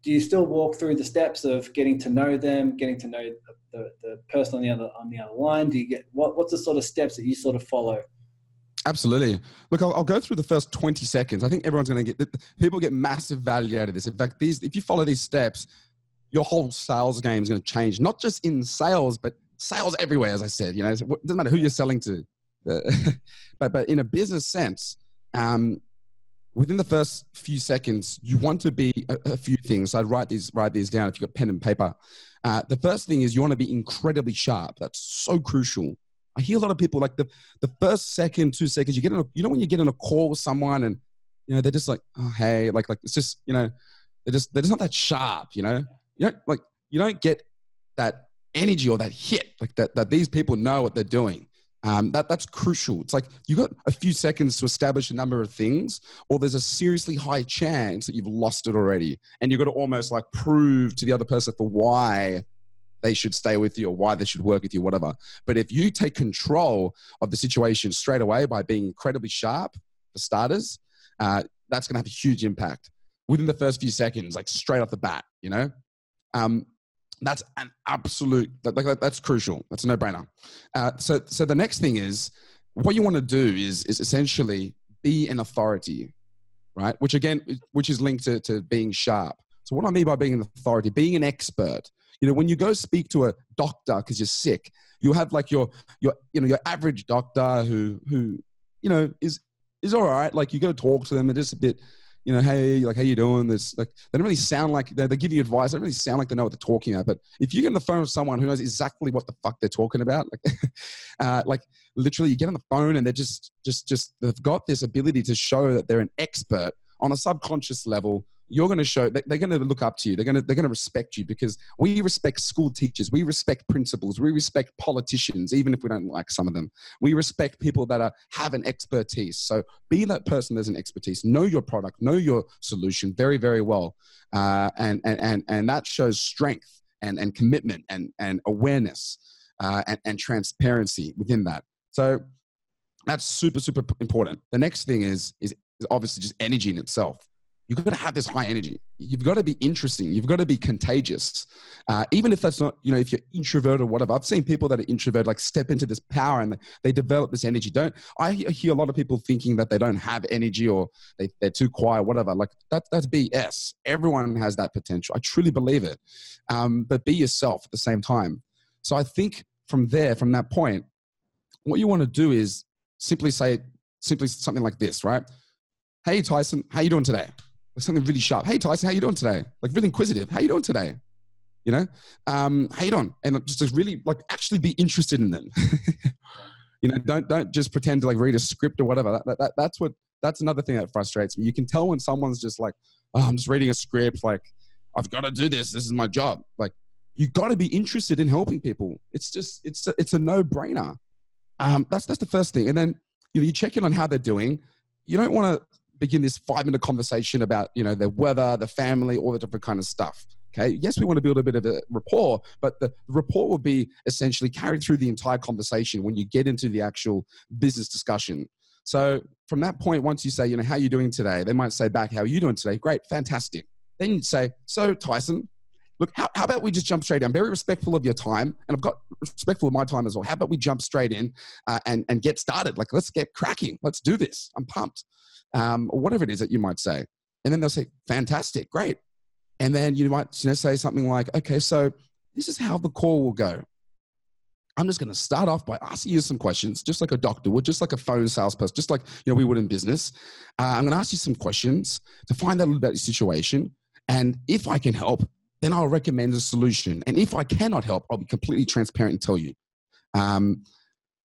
do you still walk through the steps of getting to know them, getting to know the, the, the person on the other on the other line? Do you get what what's the sort of steps that you sort of follow? Absolutely. Look, I'll, I'll, go through the first 20 seconds. I think everyone's going to get, people get massive value out of this. In fact, these, if you follow these steps, your whole sales game is going to change, not just in sales, but sales everywhere. As I said, you know, it doesn't matter who you're selling to, but [LAUGHS] but in a business sense, um, within the first few seconds, you want to be a, a few things. I'd write these write these down if you've got pen and paper. Uh, the first thing is you want to be incredibly sharp. That's so crucial. I hear a lot of people like the the first second, two seconds. You get in a, you know when you get in a call with someone and you know they're just like, oh hey, like like it's just you know they're just they're just not that sharp. You know, you don't like you don't get that energy or that hit like that that these people know what they're doing. Um, that that's crucial. It's like you've got a few seconds to establish a number of things, or there's a seriously high chance that you've lost it already, and you've got to almost like prove to the other person for why they should stay with you or why they should work with you, whatever. But if you take control of the situation straight away by being incredibly sharp, for starters, uh, that's going to have a huge impact. within the first few seconds, like straight off the bat, you know? Um, that's an absolute, that, like, that's crucial. That's a no brainer. Uh, so, so the next thing is what you want to do is, is essentially be an authority, right? Which again, which is linked to, to being sharp. So what I mean by being an authority, being an expert, you know, when you go speak to a doctor because you're sick, you have like your your you know your average doctor who who you know is is all right. Like you go talk to them, they're just a bit, you know, hey, like how you doing? This like they don't really sound like they, they give you advice. They don't really sound like they know what they're talking about. But if you get on the phone with someone who knows exactly what the fuck they're talking about, like [LAUGHS] uh, like literally you get on the phone and they're just just just they've got this ability to show that they're an expert on a subconscious level you're going to show they're going to look up to you. They're going to they're going to respect you because we respect school teachers. We respect principals. We respect politicians even if we don't like some of them. We respect people that are have an expertise. So be that person that's an expertise. Know your product. Know your solution very very well. Uh, and, and and and that shows strength and and commitment and and awareness uh, and, and transparency within that. So that's super super important. The next thing is is, is obviously just energy in itself you've got to have this high energy. You've got to be interesting. You've got to be contagious. Uh, even if that's not, you know, if you're introvert or whatever. I've seen people that are introvert like step into this power and they develop this energy. Don't I hear a lot of people thinking that they don't have energy or they, they're too quiet, whatever. Like that, that's BS. Everyone has that potential. I truly believe it. Um, but be yourself at the same time. So I think from there, from that point, what you want to do is simply say simply something like this, right? Hey Tyson, how you doing today? Something really sharp. Hey Tyson, how you doing today? Like really inquisitive. How you doing today? You know, um, how you doing? And just to really like actually be interested in them. [LAUGHS] you know, don't don't just pretend to like read a script or whatever. That, that, that, that's what that's another thing that frustrates me. You can tell when someone's just like, oh, I'm just reading a script. Like, I've got to do this. This is my job. Like, you got to be interested in helping people. It's just it's a, it's a no brainer. Um, that's that's the first thing. And then you know you check in on how they're doing. You don't want to begin this five minute conversation about you know the weather the family all the different kind of stuff okay? Yes we want to build a bit of a rapport but the rapport will be essentially carried through the entire conversation when you get into the actual business discussion. So from that point once you say you know how are you doing today? they might say back how are you doing today? Great fantastic. Then you say so tyson look how, how about we just jump straight in i'm very respectful of your time and i've got respectful of my time as well how about we jump straight in uh, and, and get started like let's get cracking let's do this i'm pumped um, or whatever it is that you might say. And then they'll say, fantastic, great. And then you might you know, say something like, okay, so this is how the call will go. I'm just going to start off by asking you some questions, just like a doctor would, just like a phone salesperson, just like you know we would in business. Uh, I'm going to ask you some questions to find out a little about your situation, and if I can help, then I'll recommend a solution. And if I cannot help, I'll be completely transparent and tell you. Um,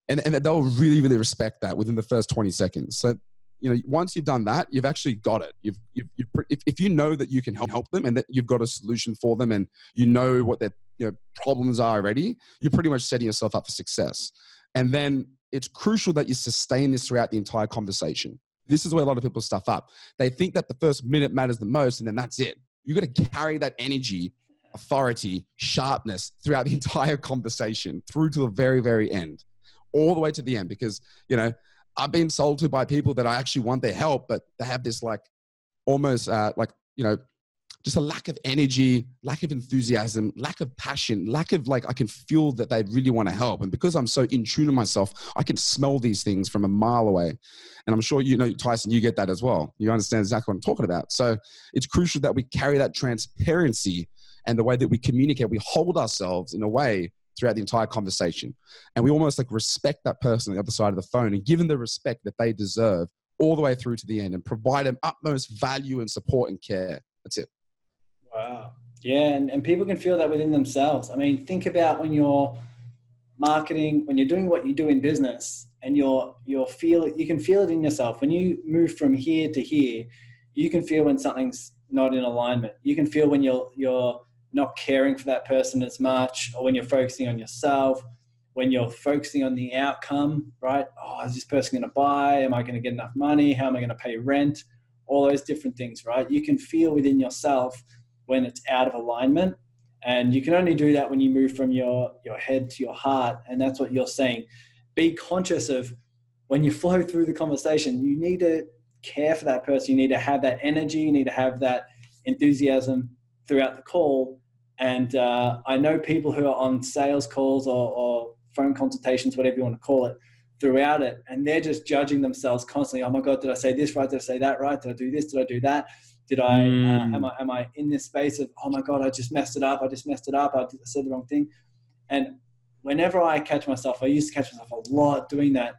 and, and they'll really, really respect that within the first 20 seconds. So you know, once you've done that, you've actually got it. You've, you've, you've if, if you know that you can help, help them and that you've got a solution for them and you know what their you know, problems are already, you're pretty much setting yourself up for success. And then it's crucial that you sustain this throughout the entire conversation. This is where a lot of people stuff up. They think that the first minute matters the most and then that's it. You got to carry that energy, authority, sharpness throughout the [LAUGHS] entire conversation through to the very, very end, all the way to the end. Because, you know, I've been sold to by people that I actually want their help, but they have this like almost uh, like, you know, just a lack of energy, lack of enthusiasm, lack of passion, lack of like, I can feel that they really want to help. And because I'm so in tune to myself, I can smell these things from a mile away. And I'm sure, you know, Tyson, you get that as well. You understand exactly what I'm talking about. So it's crucial that we carry that transparency and the way that we communicate, we hold ourselves in a way throughout the entire conversation. And we almost like respect that person on the other side of the phone and give them the respect that they deserve all the way through to the end and provide them utmost value and support and care. That's it. Wow. Yeah. And, and people can feel that within themselves. I mean, think about when you're marketing, when you're doing what you do in business and you're, you're feel you can feel it in yourself. When you move from here to here, you can feel when something's not in alignment. You can feel when you're, you're, not caring for that person as much, or when you're focusing on yourself, when you're focusing on the outcome, right? Oh, is this person going to buy? Am I going to get enough money? How am I going to pay rent? All those different things, right? You can feel within yourself when it's out of alignment. And you can only do that when you move from your, your head to your heart. And that's what you're saying. Be conscious of when you flow through the conversation, you need to care for that person. You need to have that energy. You need to have that enthusiasm throughout the call. And uh, I know people who are on sales calls or, or phone consultations, whatever you want to call it, throughout it, and they're just judging themselves constantly. Oh my god, did I say this right? Did I say that right? Did I do this? Did I do that? Did I? Mm. Uh, am I? Am I in this space of? Oh my god, I just messed it up. I just messed it up. I said the wrong thing. And whenever I catch myself, I used to catch myself a lot doing that.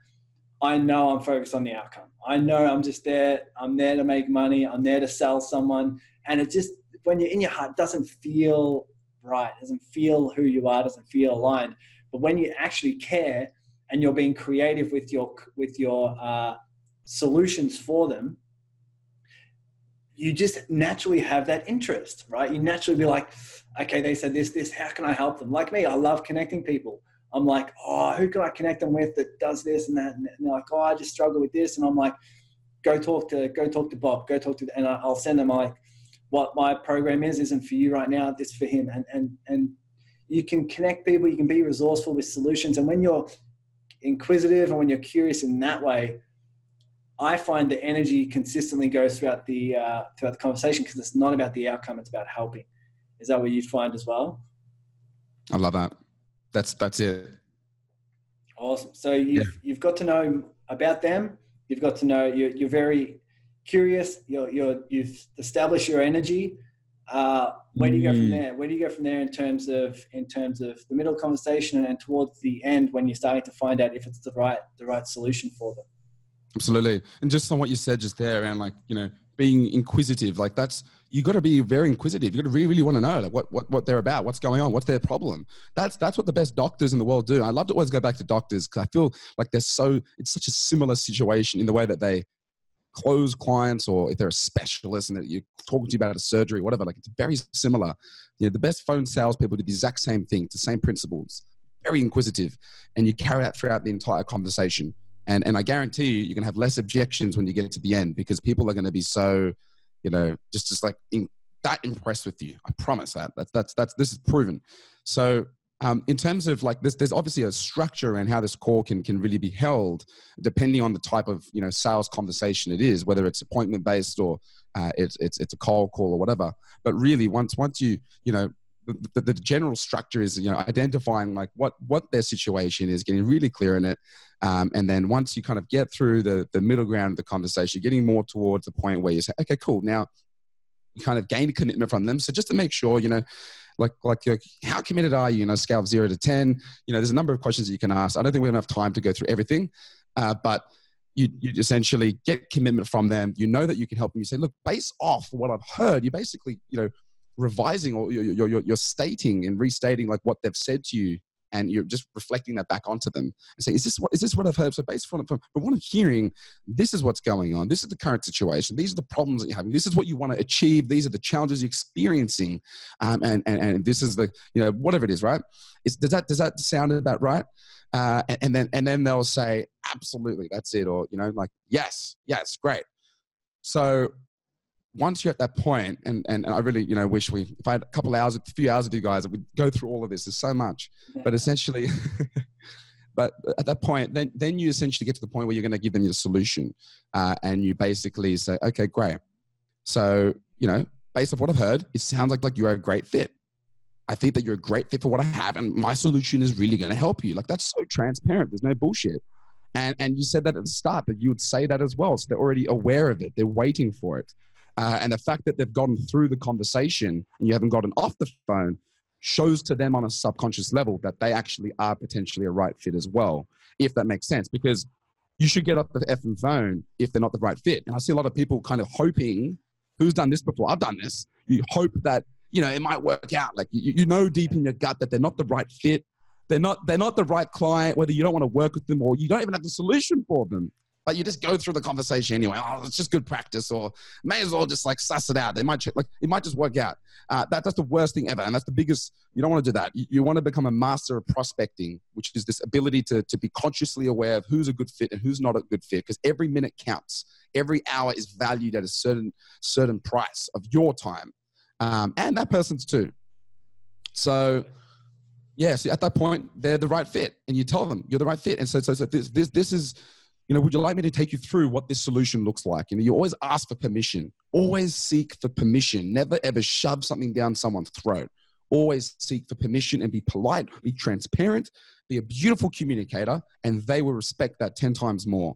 I know I'm focused on the outcome. I know I'm just there. I'm there to make money. I'm there to sell someone. And it just, when you're in your heart, doesn't feel right. doesn't feel who you are. doesn't feel aligned. But when you actually care and you're being creative with your with your uh, solutions for them, you just naturally have that interest, right? You naturally be like, okay, they said this, this, how can I help them? Like me, I love connecting people. I'm like, oh, who can I connect them with that does this and that? And they're like, oh, I just struggle with this. And I'm like, go talk to, go talk to Bob, go talk to, and I'll send them like, what my program is isn't for you right now. This for him. And, and, and you can connect people, you can be resourceful with solutions. And when you're inquisitive and when you're curious in that way, I find the energy consistently goes throughout the uh, throughout the conversation because it's not about the outcome; it's about helping. Is that what you find as well? I love that. That's that's it. Awesome. So you've yeah. you've got to know about them. You've got to know you're, you're very curious. You're, you're you've established your energy. Uh, where do you go from mm. there? Where do you go from there in terms of in terms of the middle conversation and towards the end when you're starting to find out if it's the right the right solution for them? Absolutely. And just on what you said just there around like, you know, being inquisitive, like that's, you got to be very inquisitive. You got to really, really want to know like what, what, what they're about, what's going on, what's their problem. That's, that's what the best doctors in the world do. I love to always go back to doctors because I feel like they're so, it's such a similar situation in the way that they close clients or if they're a specialist and you're talking to you about a surgery, whatever, like it's very similar. You know, the best phone salespeople do the exact same thing, the same principles, very inquisitive, and you carry that throughout the entire conversation and and I guarantee you, you're gonna have less objections when you get to the end because people are gonna be so, you know, just just like in, that impressed with you. I promise that. That's that's that's this is proven. So um, in terms of like this, there's obviously a structure and how this call can can really be held, depending on the type of you know sales conversation it is, whether it's appointment based or uh, it's it's it's a cold call or whatever. But really, once once you you know the, the, general structure is you know identifying like what what their situation is getting really clear in it. Um, and then once you kind of get through the the middle ground of the conversation getting more towards the point where you say okay cool. Now you kind of gain a commitment from them. So just to make sure you know like like how committed are you? You know scale of zero to ten you know there's a number of questions you can ask. I don't think we have enough time to go through everything uh, but you, you essentially get commitment from them. You know that you can help them. You say look based off what i've heard you basically you know revising or you're, you're, you're stating and restating like what they've said to you and you're just reflecting that back onto them and saying, is this what, is this what I've heard? So based on, from what I'm hearing, this is what's going on. This is the current situation. These are the problems that you're having. This is what you want to achieve. These are the challenges you're experiencing. Um, and, and, and this is the, you know, whatever it is, right? Is, does that, does that sound about right? Uh, and, and then, and then they'll say, absolutely, that's it. Or, you know, like, yes, yes, great. So once you're at that point, and, and, I really, you know, wish we, if I had a couple hours, a few hours with you guys, we'd go through all of this. There's so much, but essentially, [LAUGHS] but at that point, then, then you essentially get to the point where you're going to give them your solution. Uh, and you basically say, okay, great. So, you know, based off what I've heard, it sounds like, like you're a great fit. I think that you're a great fit for what I have, and my solution is really going to help you. Like that's so transparent. There's no bullshit. And and you said that at the start that you would say that as well. So they're already aware of it. They're waiting for it. Uh, and the fact that they've gotten through the conversation and you haven't gotten off the phone shows to them on a subconscious level that they actually are potentially a right fit as well, if that makes sense. Because you should get off the effing phone if they're not the right fit. And I see a lot of people kind of hoping, who's done this before? I've done this. You hope that, you know, it might work out. Like you, you know deep in your gut that they're not the right fit. They're not, they're not the right client, whether you don't want to work with them or you don't even have the solution for them but you just go through the conversation anyway. Oh, it's just good practice, or may as well just like suss it out. They might like it might just work out. Uh, that that's the worst thing ever, and that's the biggest. You don't want to do that. You, you want to become a master of prospecting, which is this ability to to be consciously aware of who's a good fit and who's not a good fit, because every minute counts. Every hour is valued at a certain certain price of your time, um, and that person's too. So yeah, so at that point, they're the right fit, and you tell them you're the right fit. And so, so, so this, this, this is you know, would you like me to take you through what this solution looks like? You know, you always ask for permission. Always seek for permission. Never ever shove something down someone's throat. Always seek for permission and be polite, be transparent, be a beautiful communicator, and they will respect that 10 times more.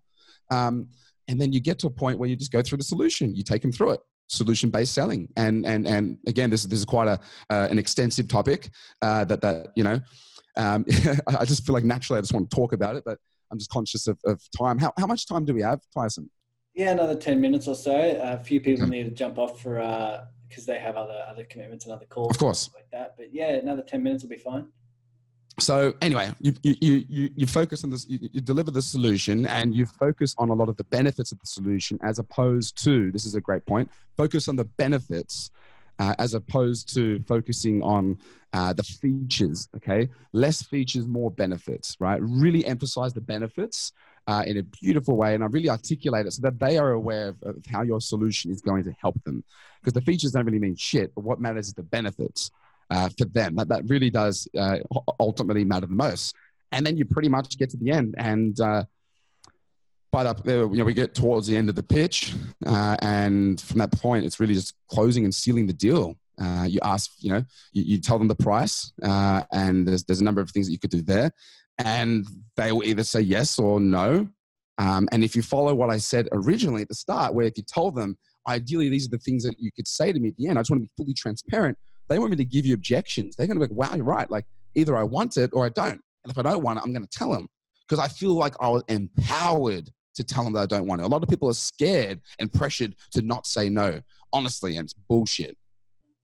Um, and then you get to a point where you just go through the solution. You take them through it solution based selling and and and again this, this is quite a uh, an extensive topic uh, that that you know um, [LAUGHS] I just feel like naturally I just want to talk about it but I'm just conscious of, of time. How, how much time do we have, Tyson? Yeah, another 10 minutes or so. A few people need to jump off for, because uh, they have other, other commitments and other calls. Of course. Like that. But yeah, another 10 minutes will be fine. So anyway, you, you, you, you focus on this, you, you deliver the solution and you focus on a lot of the benefits of the solution as opposed to, this is a great point, focus on the benefits uh, as opposed to focusing on uh, the features. Okay, less features, more benefits. Right, really emphasize the benefits uh, in a beautiful way, and I really articulate it so that they are aware of, of how your solution is going to help them. Because the features don't really mean shit, but what matters is the benefits uh, for them. That that really does uh, ultimately matter the most. And then you pretty much get to the end and uh, by that, you know, we get towards the end of the pitch, uh, and from that point, it's really just closing and sealing the deal. Uh, you ask, you know, you, you tell them the price, uh, and there's there's a number of things that you could do there, and they will either say yes or no. Um, and if you follow what I said originally at the start, where if you told them, ideally these are the things that you could say to me at the end, I just want to be fully transparent. They want me to give you objections. They're going to be like, wow, you're right. Like either I want it or I don't. And if I don't want it, I'm going to tell them because I feel like I was empowered to tell them that I don't want it. A lot of people are scared and pressured to not say no, honestly, and it's bullshit.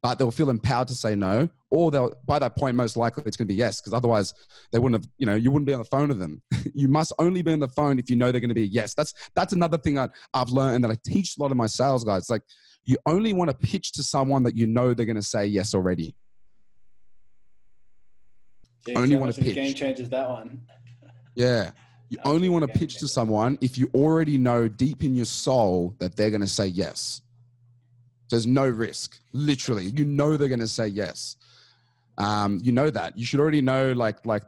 But they'll feel empowered to say no, or they'll by that point most likely it's going to be yes, because otherwise they wouldn't have, you know, you wouldn't be on the phone with them. [LAUGHS] you must only be on the phone if you know they're going to be a yes. That's that's another thing I, I've learned and that I teach a lot of my sales guys. It's like you only want to pitch to someone that you know they're going to say yes already. Yeah, only want to pitch. Game changes that one. Yeah. You only want to pitch to someone if you already know deep in your soul that they're going to say yes. There's no risk. Literally, you know they're going to say yes. Um, you know that. You should already know, like, like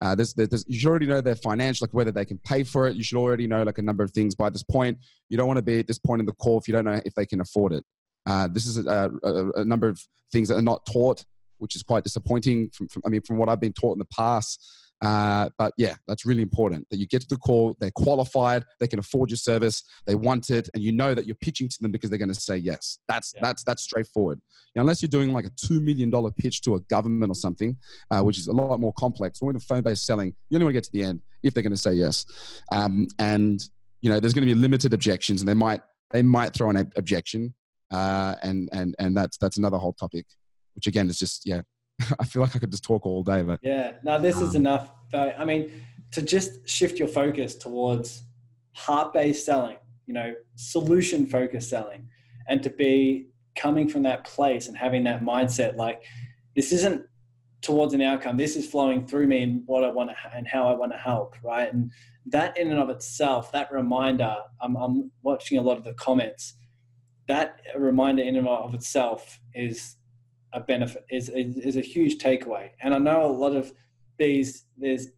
uh, there's, there's, you should already know their financial, like whether they can pay for it. You should already know like a number of things by this point. You don't want to be at this point in the call if you don't know if they can afford it. Uh, this is a, a, a, number of things that are not taught, which is quite disappointing. From, from, I mean, from what I've been taught in the past, uh, but yeah, that's really important that you get to the call, they're qualified, they can afford your service, they want it, and you know that you're pitching to them because they're going to say yes. That's yeah. that's that's straightforward. Now, unless you're doing like a two million dollar pitch to a government or something, uh, which is a lot more complex. When the phone based selling, you only want to get to the end if they're going to say yes, um, and you know there's going to be limited objections, and they might they might throw an objection, uh, and and and that's that's another whole topic, which again is just yeah [LAUGHS] I feel like I could just talk all day. But yeah, no, this um, is enough. I mean, to just shift your focus towards heart-based selling, you know, solution-focused selling, and to be coming from that place and having that mindset, like this isn't towards an outcome. This is flowing through me and what I want to and how I want to help, right? And that in and of itself, that reminder, I'm, I'm watching a lot of the comments. That reminder in and of itself is a benefit is, is, is a huge takeaway. And I know a lot of these there's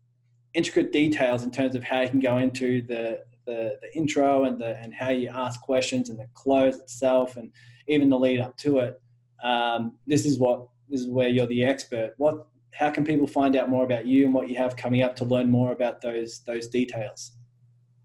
intricate details in terms of how you can go into the the, the intro and the and how you ask questions and the close itself and even the lead up to it. Um, this is what this is where you're the expert. What how can people find out more about you and what you have coming up to learn more about those those details?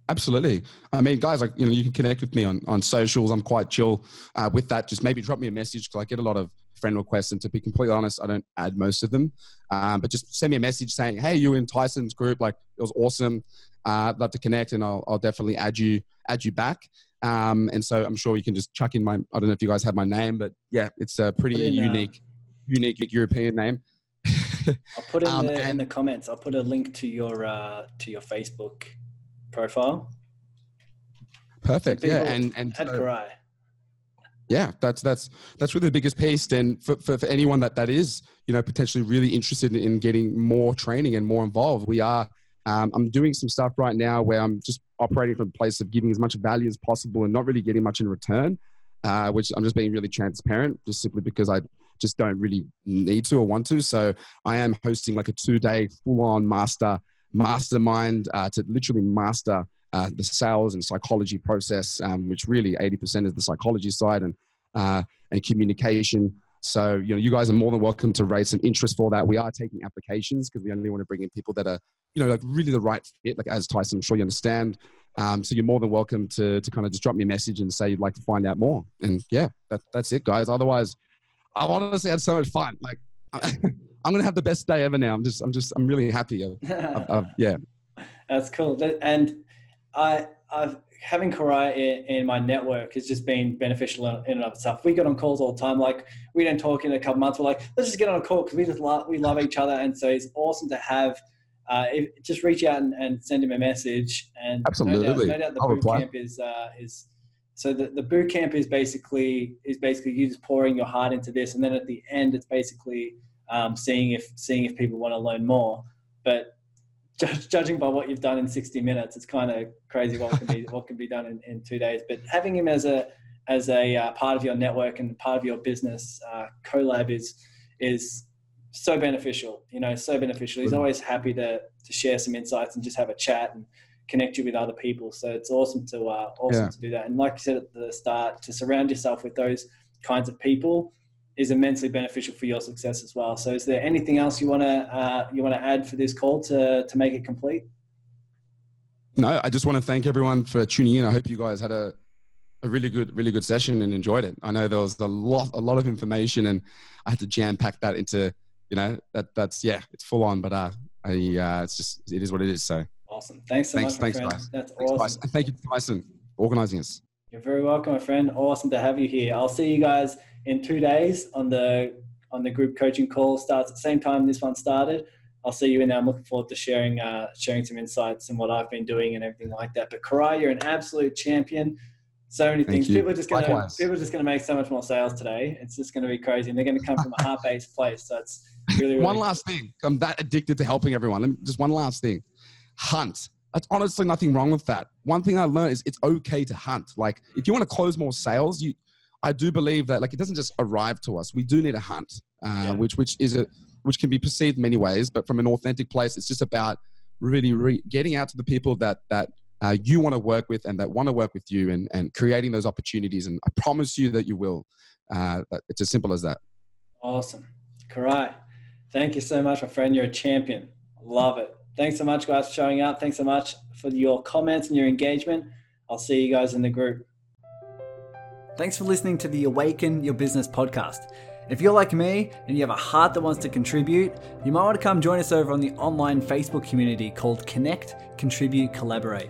Absolutely. I mean, guys, like you know, you can connect with me on on socials. I'm quite chill uh, with that. Just maybe drop me a message because I get a lot of friend requests. And to be completely honest, I don't add most of them. Um, but just send me a message saying, "Hey, you in Tyson's group? Like it was awesome. Uh, I'd love to connect, and I'll, I'll definitely add you add you back." Um, and so I'm sure you can just chuck in my. I don't know if you guys have my name, but yeah, it's a pretty in, unique, uh, unique European name. I'll put it in, [LAUGHS] um, the, and, in the comments. I'll put a link to your uh, to your Facebook profile. Perfect. Yeah, and and uh, yeah, that's that's that's really the biggest piece. And for, for, for anyone that that is, you know, potentially really interested in getting more training and more involved, we are. Um, I'm doing some stuff right now where I'm just operating from a place of giving as much value as possible and not really getting much in return. Uh, which I'm just being really transparent, just simply because I just don't really need to or want to. So I am hosting like a two day full on master mastermind uh, to literally master uh, the sales and psychology process, um, which really 80% is the psychology side and, uh, and communication. So, you know, you guys are more than welcome to raise some interest for that. We are taking applications because we only want to bring in people that are, you know, like really the right fit. Like as Tyson, I'm sure you understand. Um, so you're more than welcome to, to kind of just drop me a message and say you'd like to find out more. And yeah, that, that's it, guys. Otherwise, I honestly had so much fun. Like, [LAUGHS] I'm gonna have the best day ever now. I'm just, I'm just, I'm really happy. I've, I've, yeah, [LAUGHS] that's cool. And I, I've having Karai in, in, my network has just been beneficial in, and of itself. We get on calls all the time. Like we don't talk in a couple months. We're like, let's just get on a call because we just love, we love each other. And so it's awesome to have. Uh, if, just reach out and, and, send him a message. And absolutely, no doubt, no doubt the I'll boot reply. camp is uh, is so the, the boot camp is basically is basically you just pouring your heart into this, and then at the end, it's basically um, seeing if seeing if people want to learn more. But judging by what you've done in 60 minutes, it's kind of crazy what can be what can be done in, in two days. But having him as a as a uh, part of your network and part of your business, uh, Colab is is so beneficial. You know, so beneficial. He's always happy to to share some insights and just have a chat and connect you with other people. So it's awesome to uh, awesome yeah. to do that. And like you said at the start, to surround yourself with those kinds of people is immensely beneficial for your success as well. So, is there anything else you want to uh, you want to add for this call to to make it complete? No, I just want to thank everyone for tuning in. I hope you guys had a a really good really good session and enjoyed it. I know there was a lot a lot of information, and I had to jam pack that into you know that that's yeah it's full on, but uh, I uh, it's just it is what it is. So awesome. Thanks so thanks, much, thanks. Guys. That's thanks, awesome. And thank you, Tyson, organizing us. You're very welcome, my friend. Awesome to have you here. I'll see you guys in two days on the on the group coaching call. Starts at the same time this one started. I'll see you in there. I'm looking forward to sharing uh, sharing some insights and what I've been doing and everything like that. But Karai, you're an absolute champion. So many things. People are just gonna Likewise. people are just gonna make so much more sales today. It's just gonna be crazy, and they're gonna come from a heart based place. So it's really, [LAUGHS] really one last thing. I'm that addicted to helping everyone. Just one last thing. Hunt. That's honestly nothing wrong with that. One thing I learned is it's okay to hunt. Like if you want to close more sales, you I do believe that like it doesn't just arrive to us. We do need a hunt, uh, yeah. which which is a which can be perceived many ways, but from an authentic place, it's just about really re- getting out to the people that that uh, you want to work with and that want to work with you, and and creating those opportunities. And I promise you that you will. Uh, it's as simple as that. Awesome, Karai. Thank you so much, my friend. You're a champion. Love it. Thanks so much, guys, for showing up. Thanks so much for your comments and your engagement. I'll see you guys in the group. Thanks for listening to the Awaken Your Business podcast. If you're like me and you have a heart that wants to contribute, you might want to come join us over on the online Facebook community called Connect, Contribute, Collaborate.